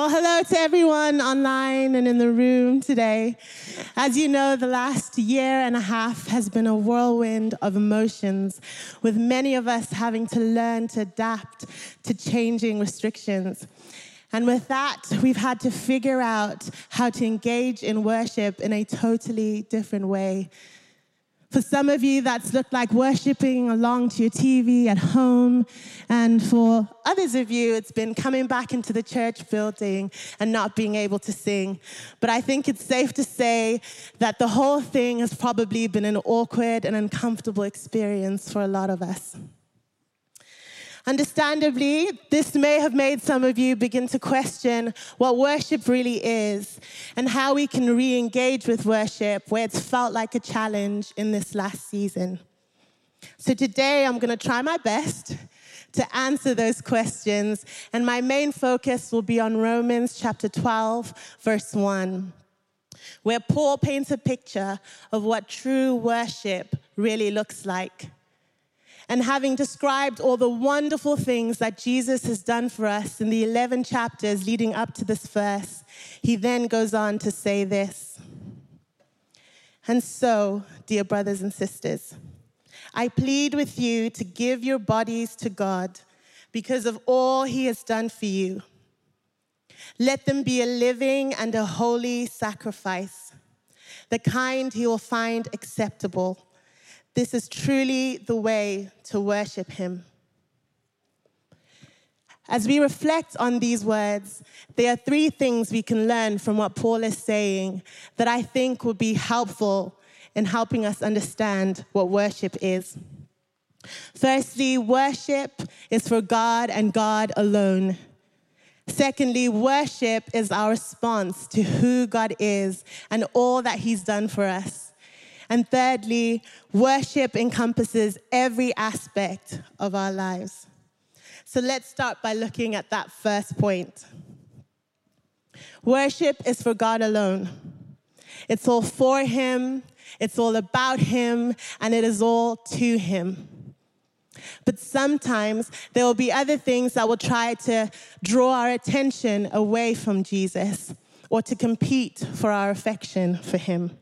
Well, hello to everyone online and in the room today. As you know, the last year and a half has been a whirlwind of emotions, with many of us having to learn to adapt to changing restrictions. And with that, we've had to figure out how to engage in worship in a totally different way for some of you, that's looked like worshiping along to your TV at home. And for others of you, it's been coming back into the church building and not being able to sing. But I think it's safe to say that the whole thing has probably been an awkward and uncomfortable experience for a lot of us. Understandably, this may have made some of you begin to question what worship really is and how we can re engage with worship where it's felt like a challenge in this last season. So, today I'm going to try my best to answer those questions, and my main focus will be on Romans chapter 12, verse 1, where Paul paints a picture of what true worship really looks like. And having described all the wonderful things that Jesus has done for us in the 11 chapters leading up to this verse, he then goes on to say this. And so, dear brothers and sisters, I plead with you to give your bodies to God because of all he has done for you. Let them be a living and a holy sacrifice, the kind he will find acceptable this is truly the way to worship Him. As we reflect on these words, there are three things we can learn from what Paul is saying that I think will be helpful in helping us understand what worship is. Firstly, worship is for God and God alone. Secondly, worship is our response to who God is and all that He's done for us. And thirdly, worship encompasses every aspect of our lives. So let's start by looking at that first point. Worship is for God alone. It's all for Him, it's all about Him, and it is all to Him. But sometimes there will be other things that will try to draw our attention away from Jesus or to compete for our affection for Him.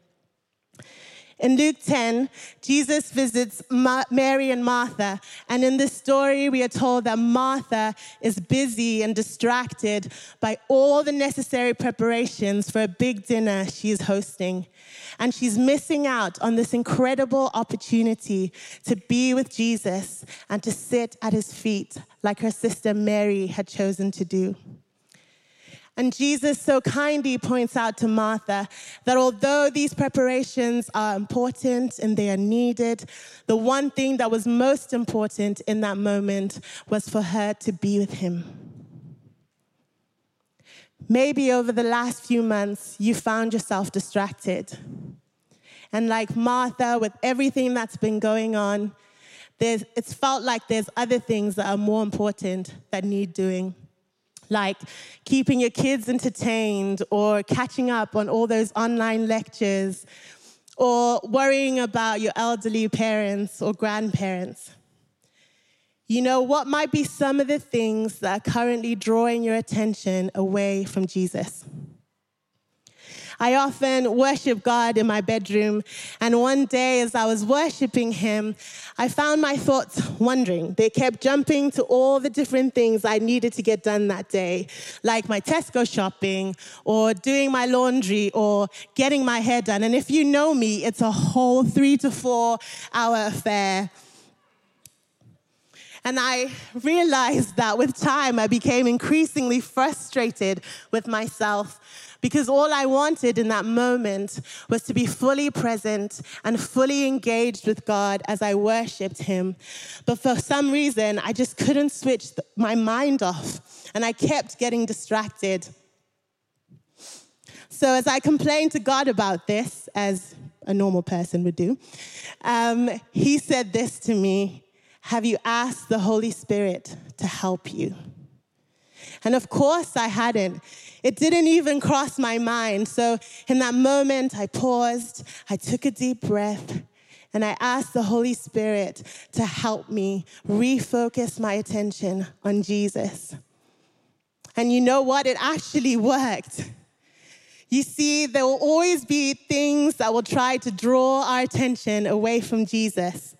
In Luke 10, Jesus visits Ma- Mary and Martha. And in this story, we are told that Martha is busy and distracted by all the necessary preparations for a big dinner she is hosting. And she's missing out on this incredible opportunity to be with Jesus and to sit at his feet like her sister Mary had chosen to do. And Jesus so kindly points out to Martha that although these preparations are important and they are needed, the one thing that was most important in that moment was for her to be with him. Maybe over the last few months, you found yourself distracted. And like Martha, with everything that's been going on, it's felt like there's other things that are more important that need doing like keeping your kids entertained or catching up on all those online lectures or worrying about your elderly parents or grandparents. You know, what might be some of the things that are currently drawing your attention away from Jesus? I often worship God in my bedroom. And one day, as I was worshiping Him, I found my thoughts wandering. They kept jumping to all the different things I needed to get done that day, like my Tesco shopping, or doing my laundry, or getting my hair done. And if you know me, it's a whole three to four hour affair. And I realized that with time, I became increasingly frustrated with myself because all I wanted in that moment was to be fully present and fully engaged with God as I worshiped Him. But for some reason, I just couldn't switch my mind off, and I kept getting distracted. So, as I complained to God about this, as a normal person would do, um, He said this to me Have you asked the Holy Spirit to help you? And of course, I hadn't. It didn't even cross my mind. So, in that moment, I paused, I took a deep breath, and I asked the Holy Spirit to help me refocus my attention on Jesus. And you know what? It actually worked. You see, there will always be things that will try to draw our attention away from Jesus.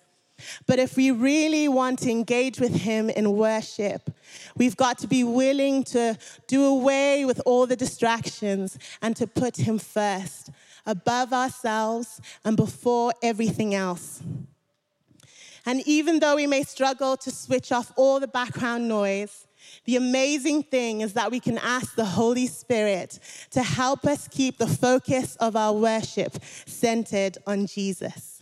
But if we really want to engage with Him in worship, we've got to be willing to do away with all the distractions and to put Him first, above ourselves and before everything else. And even though we may struggle to switch off all the background noise, the amazing thing is that we can ask the Holy Spirit to help us keep the focus of our worship centered on Jesus.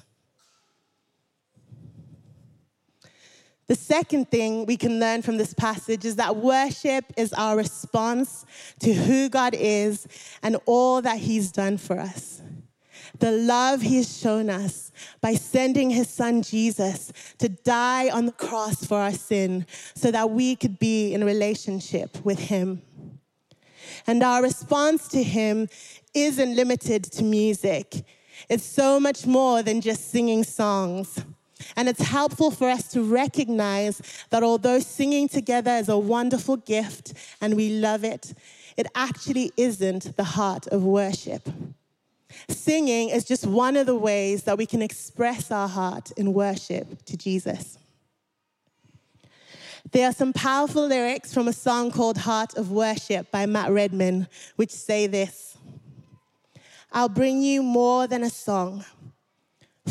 The second thing we can learn from this passage is that worship is our response to who God is and all that He's done for us. The love He has shown us by sending His Son Jesus to die on the cross for our sin so that we could be in relationship with Him. And our response to Him isn't limited to music, it's so much more than just singing songs. And it's helpful for us to recognize that although singing together is a wonderful gift and we love it, it actually isn't the heart of worship. Singing is just one of the ways that we can express our heart in worship to Jesus. There are some powerful lyrics from a song called Heart of Worship by Matt Redman, which say this I'll bring you more than a song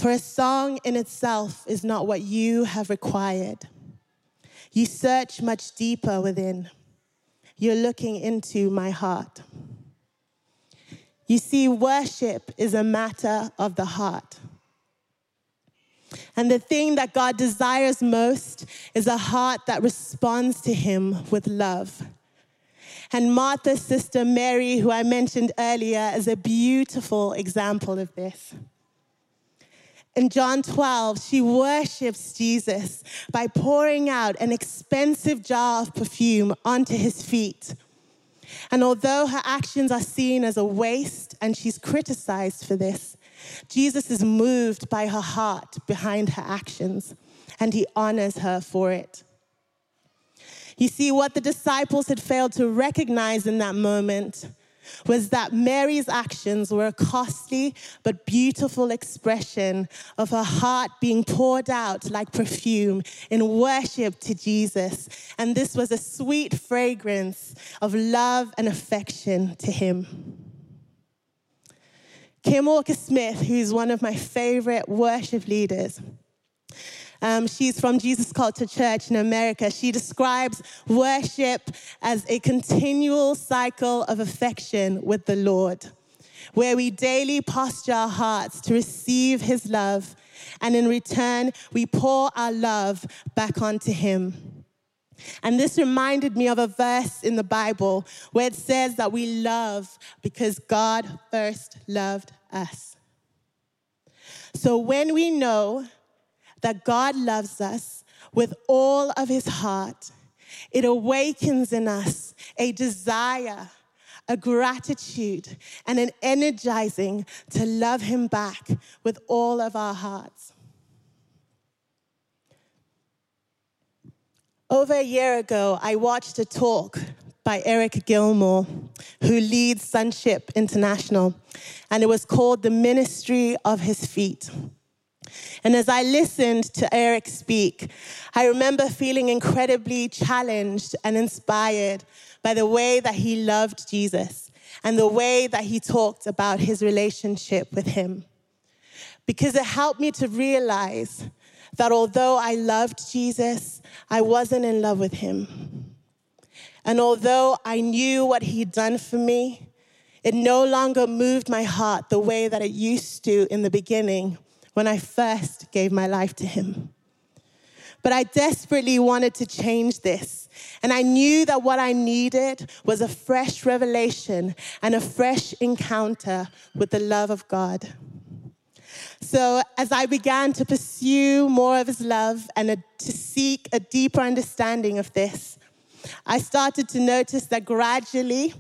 for a song in itself is not what you have required. You search much deeper within. You're looking into my heart. You see, worship is a matter of the heart. And the thing that God desires most is a heart that responds to Him with love. And Martha's sister Mary, who I mentioned earlier, is a beautiful example of this. In John 12, she worships Jesus by pouring out an expensive jar of perfume onto his feet. And although her actions are seen as a waste and she's criticized for this, Jesus is moved by her heart behind her actions and he honors her for it. You see, what the disciples had failed to recognize in that moment was that Mary's actions were a costly but beautiful expression of her heart being poured out like perfume in worship to Jesus. And this was a sweet fragrance of love and affection to him. Kim Walker Smith, who's one of my favorite worship leaders, um, she's from Jesus Culture Church in America. She describes worship as a continual cycle of affection with the Lord, where we daily posture our hearts to receive His love, and in return, we pour our love back onto Him. And this reminded me of a verse in the Bible where it says that we love because God first loved us. So when we know that God loves us with all of his heart, it awakens in us a desire, a gratitude, and an energizing to love him back with all of our hearts. Over a year ago, I watched a talk by Eric Gilmour, who leads Sonship International, and it was called The Ministry of His Feet. And as I listened to Eric speak, I remember feeling incredibly challenged and inspired by the way that he loved Jesus and the way that he talked about his relationship with him. Because it helped me to realize that although I loved Jesus, I wasn't in love with him. And although I knew what he'd done for me, it no longer moved my heart the way that it used to in the beginning when I first gave my life to Him. But I desperately wanted to change this. And I knew that what I needed was a fresh revelation and a fresh encounter with the love of God. So, as I began to pursue more of His love and a, to seek a deeper understanding of this, I started to notice that gradually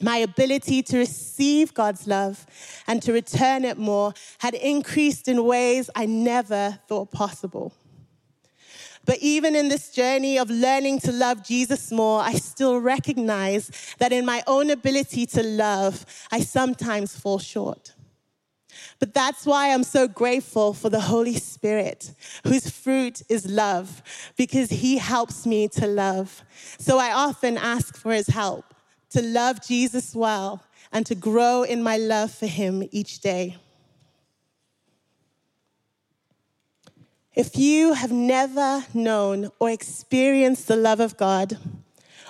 my ability to receive God's love and to return it more had increased in ways I never thought possible. But even in this journey of learning to love Jesus more, I still recognize that in my own ability to love, I sometimes fall short. But that's why I'm so grateful for the Holy Spirit, whose fruit is love, because he helps me to love. So I often ask for his help to love Jesus well and to grow in my love for him each day. If you have never known or experienced the love of God,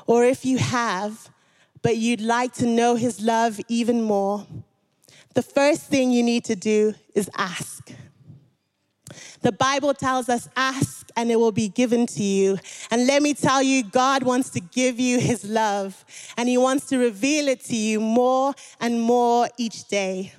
or if you have, but you'd like to know his love even more, the first thing you need to do is ask. The Bible tells us, ask and it will be given to you. And let me tell you, God wants to give you his love and he wants to reveal it to you more and more each day.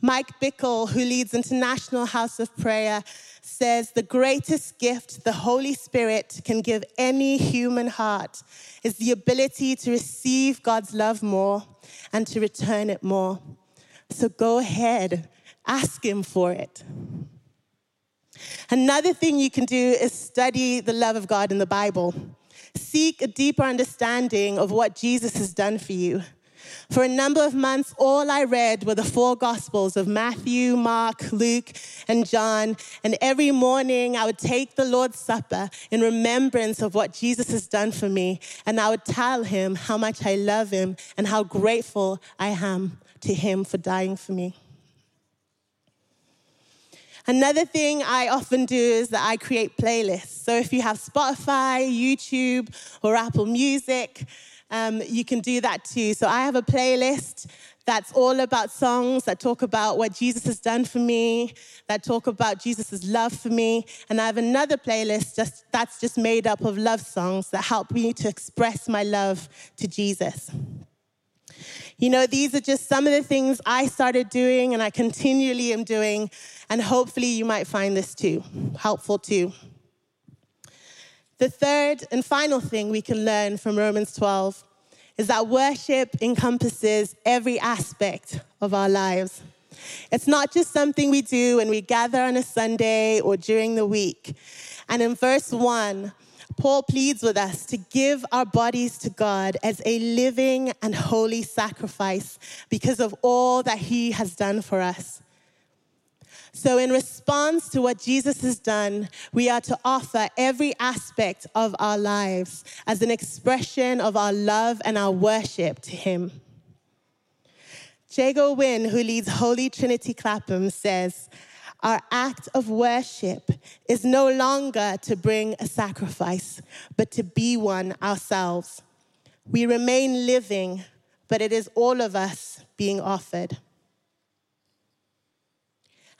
Mike Bickle, who leads International House of Prayer, says the greatest gift the Holy Spirit can give any human heart is the ability to receive God's love more and to return it more. So go ahead, ask Him for it. Another thing you can do is study the love of God in the Bible. Seek a deeper understanding of what Jesus has done for you. For a number of months, all I read were the four Gospels of Matthew, Mark, Luke, and John. And every morning, I would take the Lord's Supper in remembrance of what Jesus has done for me. And I would tell him how much I love him and how grateful I am to him for dying for me. Another thing I often do is that I create playlists. So if you have Spotify, YouTube, or Apple Music, um, you can do that too. So I have a playlist that's all about songs that talk about what Jesus has done for me, that talk about Jesus' love for me. And I have another playlist just, that's just made up of love songs that help me to express my love to Jesus. You know, these are just some of the things I started doing and I continually am doing, and hopefully you might find this too helpful too. The third and final thing we can learn from Romans 12 is that worship encompasses every aspect of our lives. It's not just something we do when we gather on a Sunday or during the week. And in verse 1, Paul pleads with us to give our bodies to God as a living and holy sacrifice because of all that he has done for us. So, in response to what Jesus has done, we are to offer every aspect of our lives as an expression of our love and our worship to him. Jago Wynn, who leads Holy Trinity Clapham, says, our act of worship is no longer to bring a sacrifice, but to be one ourselves. We remain living, but it is all of us being offered.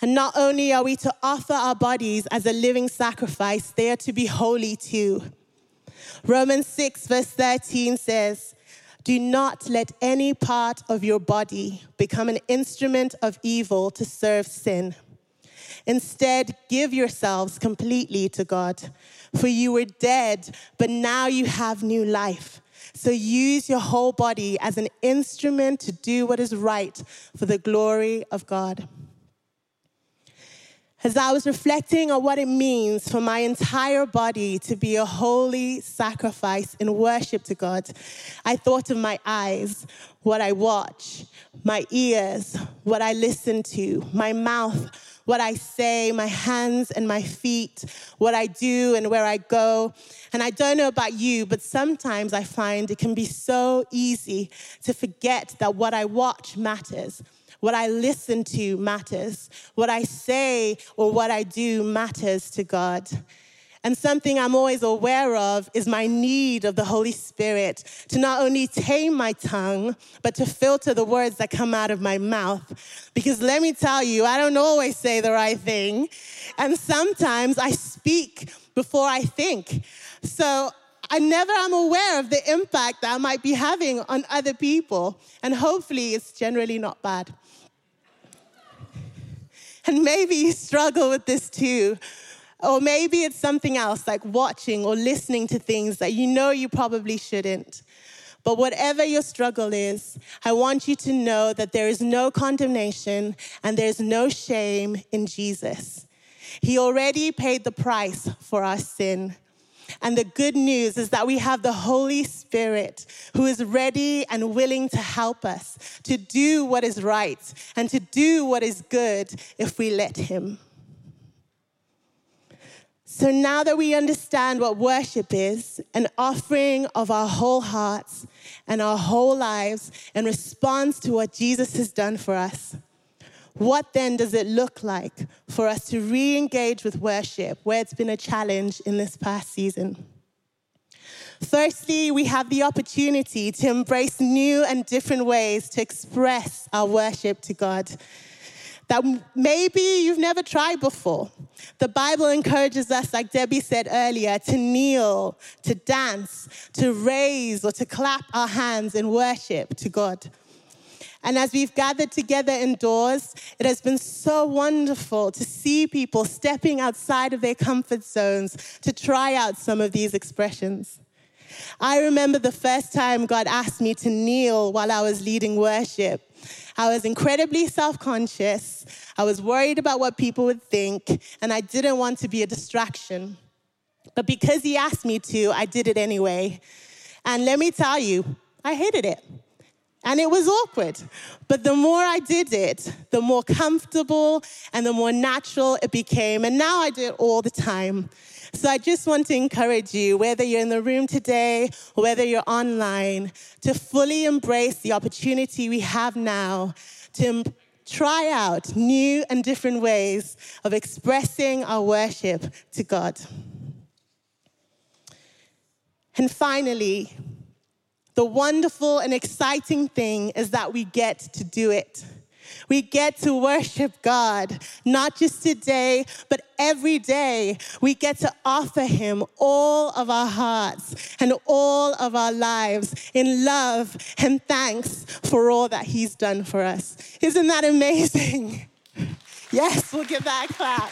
And not only are we to offer our bodies as a living sacrifice, they are to be holy too. Romans 6, verse 13 says, Do not let any part of your body become an instrument of evil to serve sin. Instead, give yourselves completely to God. For you were dead, but now you have new life. So use your whole body as an instrument to do what is right for the glory of God. As I was reflecting on what it means for my entire body to be a holy sacrifice in worship to God, I thought of my eyes, what I watch, my ears, what I listen to, my mouth, what I say, my hands and my feet, what I do and where I go. And I don't know about you, but sometimes I find it can be so easy to forget that what I watch matters. What I listen to matters. What I say or what I do matters to God. And something I'm always aware of is my need of the Holy Spirit to not only tame my tongue, but to filter the words that come out of my mouth. Because let me tell you, I don't always say the right thing. And sometimes I speak before I think. So I never am aware of the impact that I might be having on other people. And hopefully, it's generally not bad. And maybe you struggle with this too. Or maybe it's something else like watching or listening to things that you know you probably shouldn't. But whatever your struggle is, I want you to know that there is no condemnation and there's no shame in Jesus. He already paid the price for our sin. And the good news is that we have the Holy Spirit who is ready and willing to help us to do what is right and to do what is good if we let Him. So now that we understand what worship is, an offering of our whole hearts and our whole lives in response to what Jesus has done for us, what then does it look like for us to re engage with worship where it's been a challenge in this past season? Firstly, we have the opportunity to embrace new and different ways to express our worship to God that maybe you've never tried before. The Bible encourages us, like Debbie said earlier, to kneel, to dance, to raise, or to clap our hands in worship to God. And as we've gathered together indoors, it has been so wonderful to see people stepping outside of their comfort zones to try out some of these expressions. I remember the first time God asked me to kneel while I was leading worship. I was incredibly self conscious. I was worried about what people would think, and I didn't want to be a distraction. But because He asked me to, I did it anyway. And let me tell you, I hated it. And it was awkward. But the more I did it, the more comfortable and the more natural it became. And now I do it all the time. So I just want to encourage you, whether you're in the room today or whether you're online, to fully embrace the opportunity we have now to try out new and different ways of expressing our worship to God. And finally, the wonderful and exciting thing is that we get to do it. We get to worship God, not just today, but every day. We get to offer Him all of our hearts and all of our lives in love and thanks for all that He's done for us. Isn't that amazing? Yes, we'll give that a clap.